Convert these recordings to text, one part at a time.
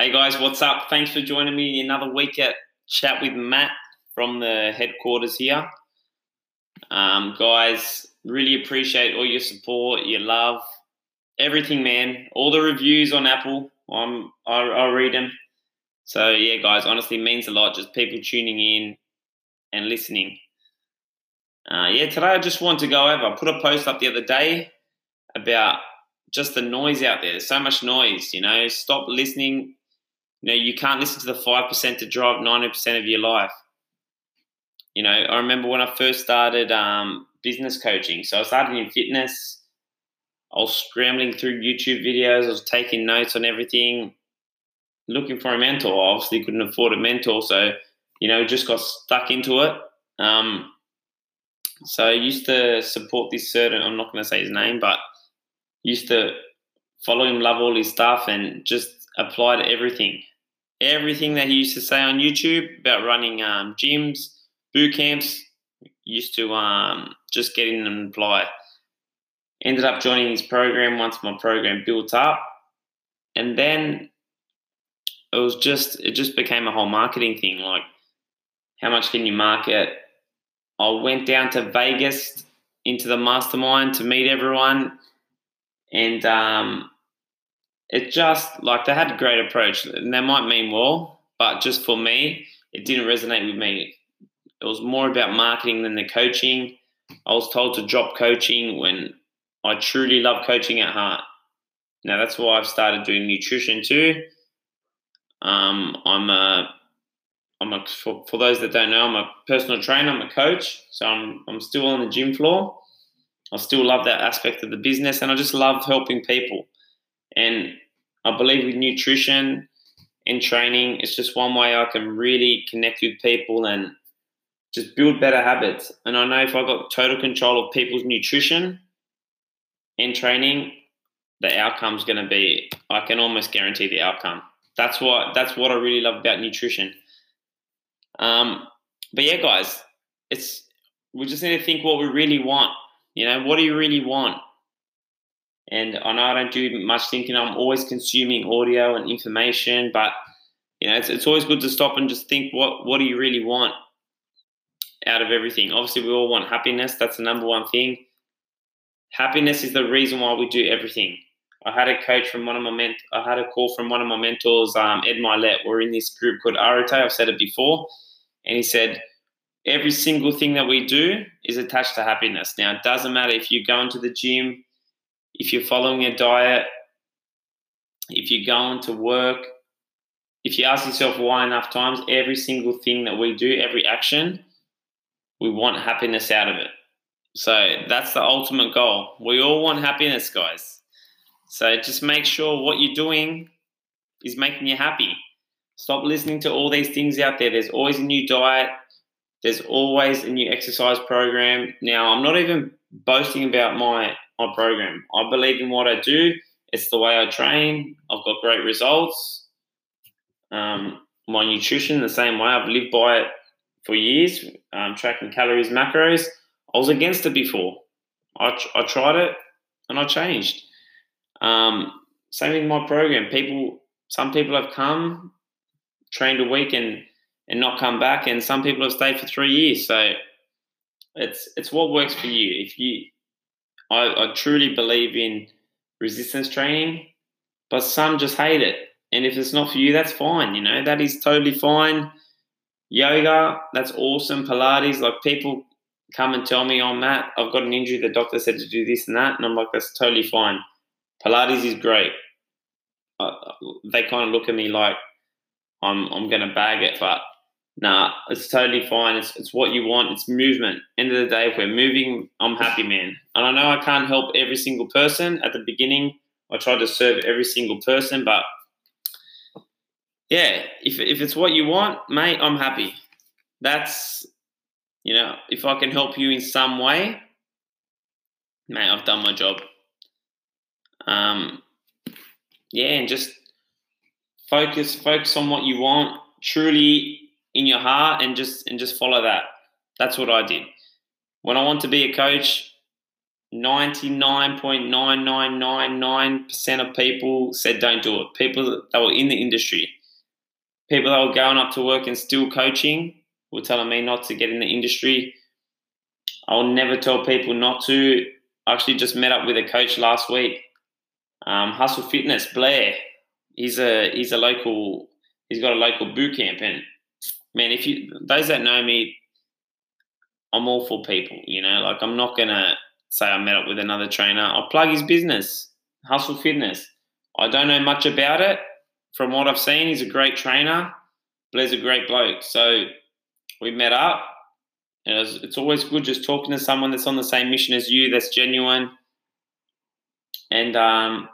Hey guys, what's up? Thanks for joining me another week at Chat with Matt from the headquarters here. Um, guys, really appreciate all your support, your love, everything, man. All the reviews on Apple, I'm, I, I read them. So yeah, guys, honestly, means a lot. Just people tuning in and listening. Uh, yeah, today I just want to go over. I put a post up the other day about just the noise out there. There's so much noise, you know. Stop listening. You know, you can't listen to the five percent to drive ninety percent of your life. You know, I remember when I first started um, business coaching. So I started in fitness. I was scrambling through YouTube videos. I was taking notes on everything, looking for a mentor. Obviously, couldn't afford a mentor, so you know, just got stuck into it. Um, so I used to support this certain. I'm not going to say his name, but used to follow him, love all his stuff, and just apply to everything. Everything that he used to say on YouTube about running um, gyms, boot camps, used to um, just get in and apply. Ended up joining his program once my program built up, and then it was just it just became a whole marketing thing. Like, how much can you market? I went down to Vegas into the mastermind to meet everyone, and um, it just like they had a great approach, and they might mean well, but just for me, it didn't resonate with me. It was more about marketing than the coaching. I was told to drop coaching when I truly love coaching at heart. Now that's why I've started doing nutrition too. Um, I'm a, I'm a for, for those that don't know, I'm a personal trainer. I'm a coach, so I'm I'm still on the gym floor. I still love that aspect of the business, and I just love helping people. And I believe with nutrition and training, it's just one way I can really connect with people and just build better habits. And I know if I got total control of people's nutrition and training, the outcome's going to be I can almost guarantee the outcome. That's what that's what I really love about nutrition. Um, but yeah, guys, it's we just need to think what we really want. You know, what do you really want? And I know I don't do much thinking. I'm always consuming audio and information, but you know, it's, it's always good to stop and just think what what do you really want out of everything. Obviously, we all want happiness. That's the number one thing. Happiness is the reason why we do everything. I had a coach from one of my ment- I had a call from one of my mentors, um, Ed Mylett. We're in this group called Arete. I've said it before, and he said every single thing that we do is attached to happiness. Now, it doesn't matter if you go into the gym, if you're following a diet, if you're going to work, if you ask yourself why enough times, every single thing that we do, every action, we want happiness out of it. So that's the ultimate goal. We all want happiness, guys. So just make sure what you're doing is making you happy. Stop listening to all these things out there. There's always a new diet, there's always a new exercise program. Now, I'm not even boasting about my, my program. I believe in what I do. It's the way I train. I've got great results. Um, my nutrition, the same way. I've lived by it for years, um, tracking calories, macros. I was against it before. I, I tried it and I changed. Um, same with my program. People, some people have come, trained a week, and and not come back. And some people have stayed for three years. So it's it's what works for you. If you, I, I truly believe in resistance training, but some just hate it. And if it's not for you, that's fine. You know that is totally fine. Yoga, that's awesome. Pilates, like people come and tell me, "Oh, Matt, I've got an injury. The doctor said to do this and that," and I'm like, "That's totally fine." Pilates is great. Uh, they kind of look at me like I'm I'm to bag it, but nah, it's totally fine. It's, it's what you want. It's movement. End of the day, if we're moving, I'm happy, man. And I know I can't help every single person. At the beginning, I tried to serve every single person, but yeah, if, if it's what you want, mate, I'm happy. That's, you know, if I can help you in some way, mate, I've done my job. Um, yeah, and just focus, focus on what you want. Truly in your heart and just and just follow that. That's what I did. When I want to be a coach, 99.9999% of people said don't do it. People that were in the industry, people that were going up to work and still coaching were telling me not to get in the industry. I'll never tell people not to. I actually just met up with a coach last week. Um, Hustle Fitness, Blair. He's a he's a local. He's got a local boot camp, and man, if you those that know me, I'm all for people. You know, like I'm not gonna say I met up with another trainer. I'll plug his business, Hustle Fitness. I don't know much about it. From what I've seen, he's a great trainer. Blair's a great bloke. So we met up. And it was, it's always good just talking to someone that's on the same mission as you, that's genuine. And um,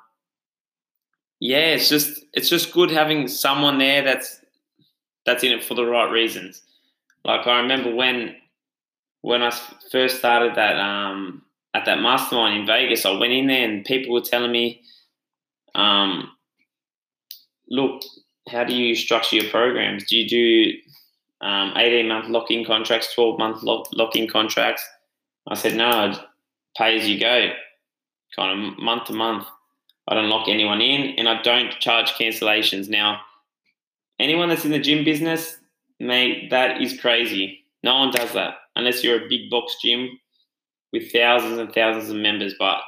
yeah, it's just it's just good having someone there that's that's in it for the right reasons. Like I remember when when I first started that um, at that mastermind in Vegas, I went in there and people were telling me, um, "Look, how do you structure your programs? Do you do um, 18 month lock in contracts, 12 month lock in contracts?" I said, "No, I'd pay as you go, kind of month to month. I don't lock anyone in, and I don't charge cancellations." Now, anyone that's in the gym business, mate, that is crazy. No one does that unless you're a big box gym with thousands and thousands of members. But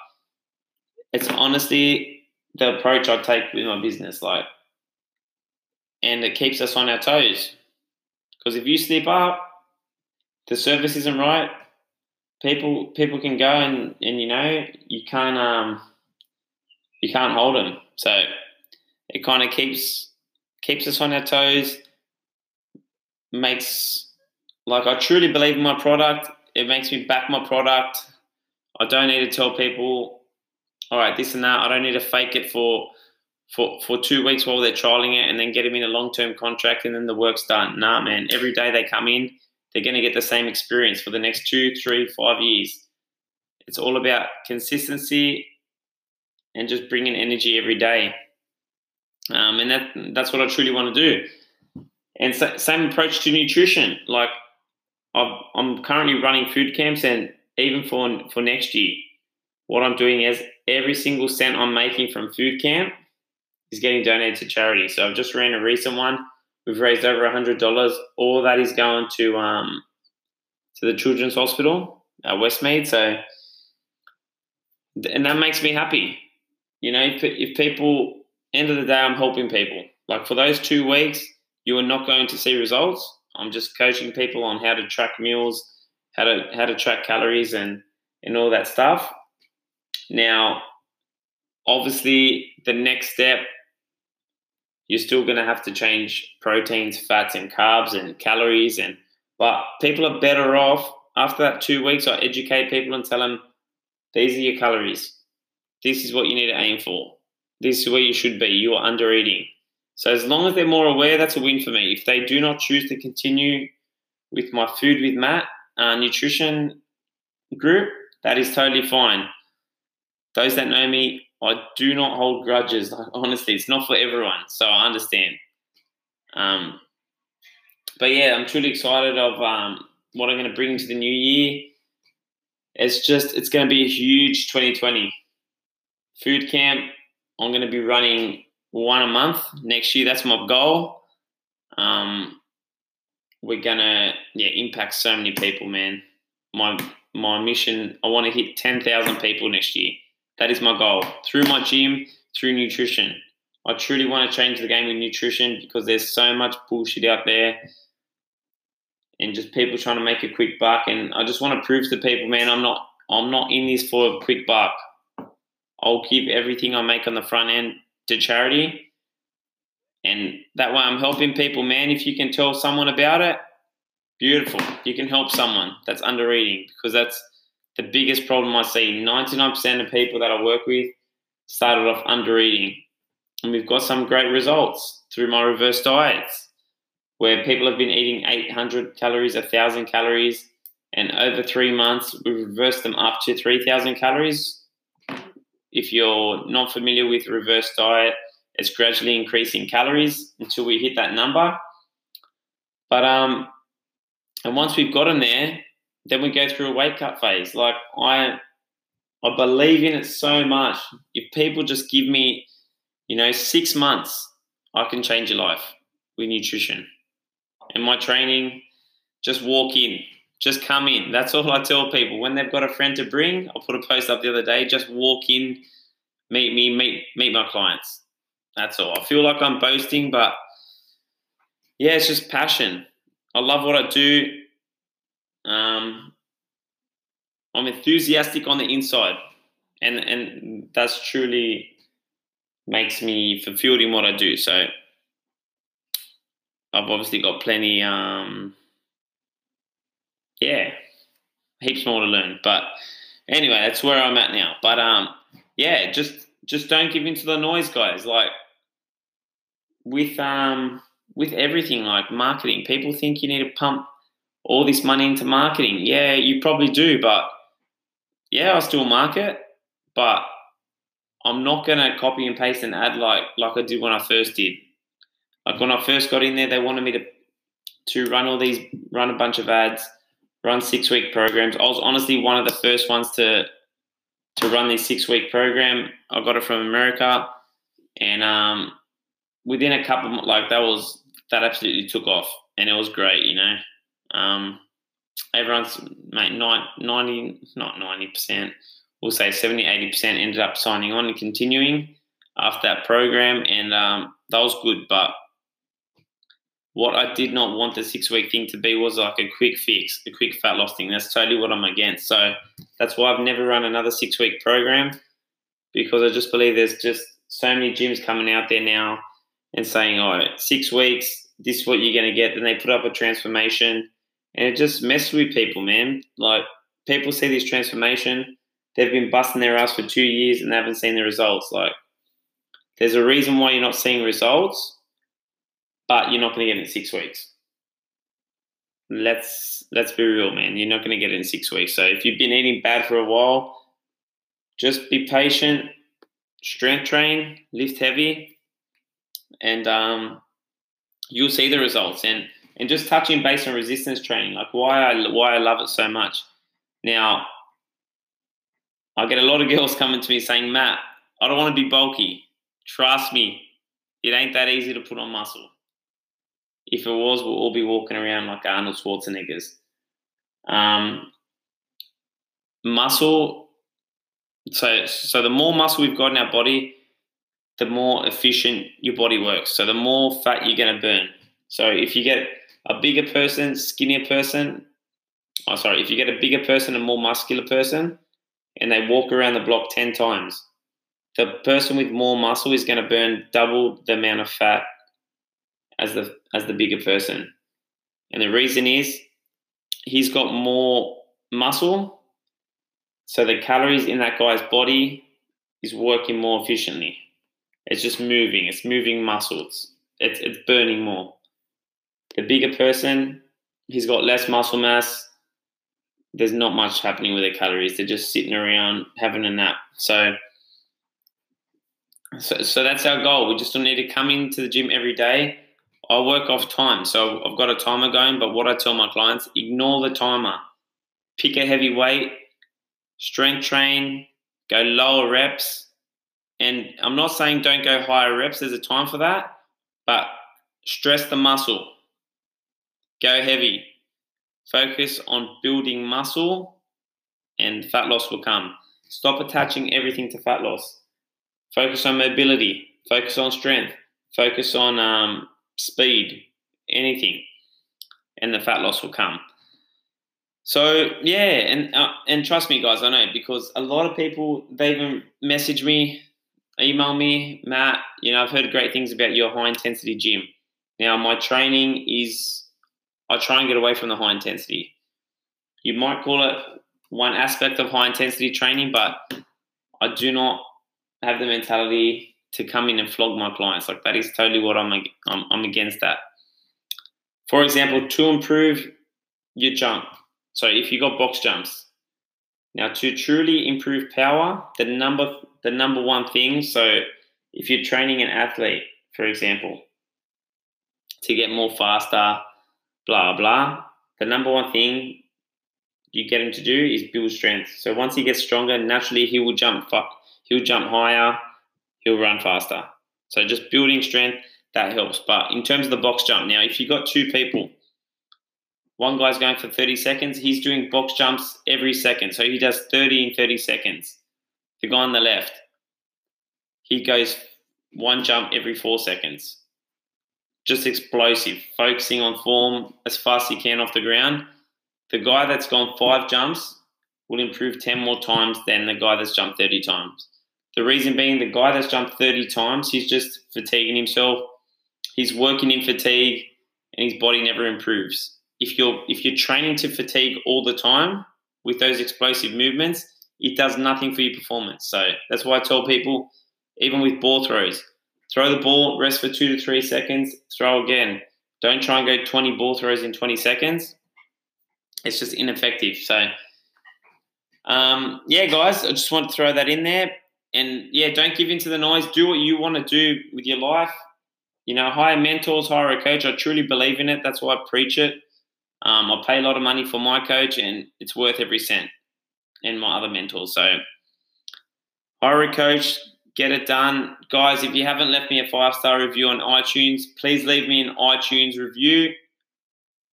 it's honestly the approach I take with my business, like, and it keeps us on our toes. Because if you slip up, the service isn't right. People people can go and, and you know you can't um you can't hold them. So it kind of keeps keeps us on our toes. Makes like I truly believe in my product it makes me back my product. I don't need to tell people, all right, this and that. I don't need to fake it for for for two weeks while they're trialing it and then get them in a long term contract and then the work's done. Nah, man. Every day they come in, they're going to get the same experience for the next two, three, five years. It's all about consistency and just bringing energy every day. Um, and that that's what I truly want to do. And so, same approach to nutrition. Like i am currently running food camps, and even for for next year, what I'm doing is every single cent I'm making from food camp is getting donated to charity. So I've just ran a recent one. We've raised over hundred dollars. All that is going to um, to the Children's Hospital at Westmead. So, and that makes me happy. You know, if, if people, end of the day, I'm helping people. Like for those two weeks, you are not going to see results. I'm just coaching people on how to track meals, how to how to track calories and and all that stuff. Now, obviously, the next step, you're still going to have to change proteins, fats, and carbs and calories. And but people are better off after that two weeks. I educate people and tell them these are your calories. This is what you need to aim for. This is where you should be. You are under eating. So as long as they're more aware, that's a win for me. If they do not choose to continue with my food with Matt uh, nutrition group, that is totally fine. Those that know me, I do not hold grudges. Like, Honestly, it's not for everyone, so I understand. Um, but yeah, I'm truly excited of um, what I'm going to bring into the new year. It's just it's going to be a huge 2020 food camp. I'm going to be running one a month next year. That's my goal. Um, we're gonna yeah impact so many people, man. My my mission. I want to hit ten thousand people next year. That is my goal through my gym, through nutrition. I truly want to change the game with nutrition because there's so much bullshit out there and just people trying to make a quick buck. And I just want to prove to people, man, I'm not I'm not in this for a quick buck. I'll give everything I make on the front end to charity. And that way I'm helping people, man. If you can tell someone about it, beautiful. You can help someone that's under eating because that's the biggest problem I see. 99% of people that I work with started off under eating. And we've got some great results through my reverse diets where people have been eating 800 calories, 1,000 calories, and over three months, we've reversed them up to 3,000 calories if you're not familiar with reverse diet, it's gradually increasing calories until we hit that number. But um, and once we've got them there, then we go through a weight cut phase. Like I, I believe in it so much. If people just give me, you know, six months, I can change your life with nutrition. And my training, just walk in, just come in. That's all I tell people. When they've got a friend to bring, I put a post up the other day, just walk in, meet me, meet meet my clients. That's all. I feel like I'm boasting, but yeah, it's just passion. I love what I do. Um, I'm enthusiastic on the inside, and and that's truly makes me fulfilled in what I do. So I've obviously got plenty. Um, yeah, heaps more to learn. But anyway, that's where I'm at now. But um, yeah, just just don't give in to the noise, guys. Like with um with everything, like marketing, people think you need to pump all this money into marketing. Yeah, you probably do, but yeah, I still market, but I'm not gonna copy and paste an ad like like I did when I first did. Like when I first got in there, they wanted me to to run all these, run a bunch of ads, run six week programs. I was honestly one of the first ones to to run this six week program. I got it from America, and um, within a couple, like that was that absolutely took off, and it was great. You know, um, everyone's mate, 90, not ninety percent. We'll say 70, 80 percent ended up signing on and continuing after that program, and um, that was good. But what I did not want the six week thing to be was like a quick fix, a quick fat loss thing. That's totally what I'm against. So that's why I've never run another six week program because I just believe there's just so many gyms coming out there now and saying, oh, six weeks, this is what you're going to get. Then they put up a transformation and it just messes with people, man. Like people see this transformation, they've been busting their ass for two years and they haven't seen the results. Like there's a reason why you're not seeing results but you're not going to get it in six weeks. Let's let's be real, man. You're not going to get it in six weeks. So if you've been eating bad for a while, just be patient, strength train, lift heavy, and um, you'll see the results. And and just touching base on resistance training, like why I why I love it so much. Now, I get a lot of girls coming to me saying, Matt, I don't want to be bulky. Trust me, it ain't that easy to put on muscle. If it was, we'll all be walking around like Arnold Schwarzenegger's. Um, muscle. So, so the more muscle we've got in our body, the more efficient your body works. So the more fat you're going to burn. So if you get a bigger person, skinnier person, oh sorry, if you get a bigger person, a more muscular person, and they walk around the block ten times, the person with more muscle is going to burn double the amount of fat as the as the bigger person. And the reason is he's got more muscle, so the calories in that guy's body is working more efficiently. It's just moving, it's moving muscles. It's it's burning more. The bigger person, he's got less muscle mass. There's not much happening with their calories. They're just sitting around having a nap. So so, so that's our goal. We just don't need to come into the gym every day I work off time. So I've got a timer going, but what I tell my clients, ignore the timer. Pick a heavy weight, strength train, go lower reps. And I'm not saying don't go higher reps, there's a time for that, but stress the muscle. Go heavy. Focus on building muscle and fat loss will come. Stop attaching everything to fat loss. Focus on mobility. Focus on strength. Focus on um, speed, anything, and the fat loss will come. So yeah, and uh, and trust me, guys, I know because a lot of people they even message me, email me, Matt. You know, I've heard great things about your high intensity gym. Now, my training is I try and get away from the high intensity. You might call it one aspect of high intensity training, but I do not have the mentality to come in and flog my clients. Like that is totally what I'm, I'm, I'm against that. For example, to improve your jump. So if you got box jumps, now to truly improve power, the number the number one thing. So if you're training an athlete, for example, to get more faster, blah blah, the number one thing you get him to do is build strength. So once he gets stronger, naturally he will jump. He'll jump higher. He'll run faster. So just building strength that helps. But in terms of the box jump, now if you've got two people, one guy's going for 30 seconds, he's doing box jumps every second. So he does 30 in 30 seconds. The guy on the left, he goes one jump every four seconds. Just explosive, focusing on form as fast as he can off the ground. The guy that's gone five jumps will improve 10 more times than the guy that's jumped 30 times. The reason being, the guy that's jumped 30 times, he's just fatiguing himself. He's working in fatigue, and his body never improves. If you're if you're training to fatigue all the time with those explosive movements, it does nothing for your performance. So that's why I tell people even with ball throws. Throw the ball, rest for two to three seconds, throw again. Don't try and go 20 ball throws in 20 seconds. It's just ineffective. So, um, yeah, guys, I just want to throw that in there. And yeah, don't give in to the noise. Do what you want to do with your life. You know, hire mentors, hire a coach. I truly believe in it. That's why I preach it. Um, I pay a lot of money for my coach, and it's worth every cent. And my other mentors. So, hire a coach, get it done. Guys, if you haven't left me a five star review on iTunes, please leave me an iTunes review.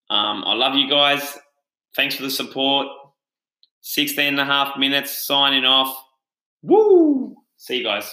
Um, I love you guys. Thanks for the support. 16 and a half minutes signing off. Woo! See you guys.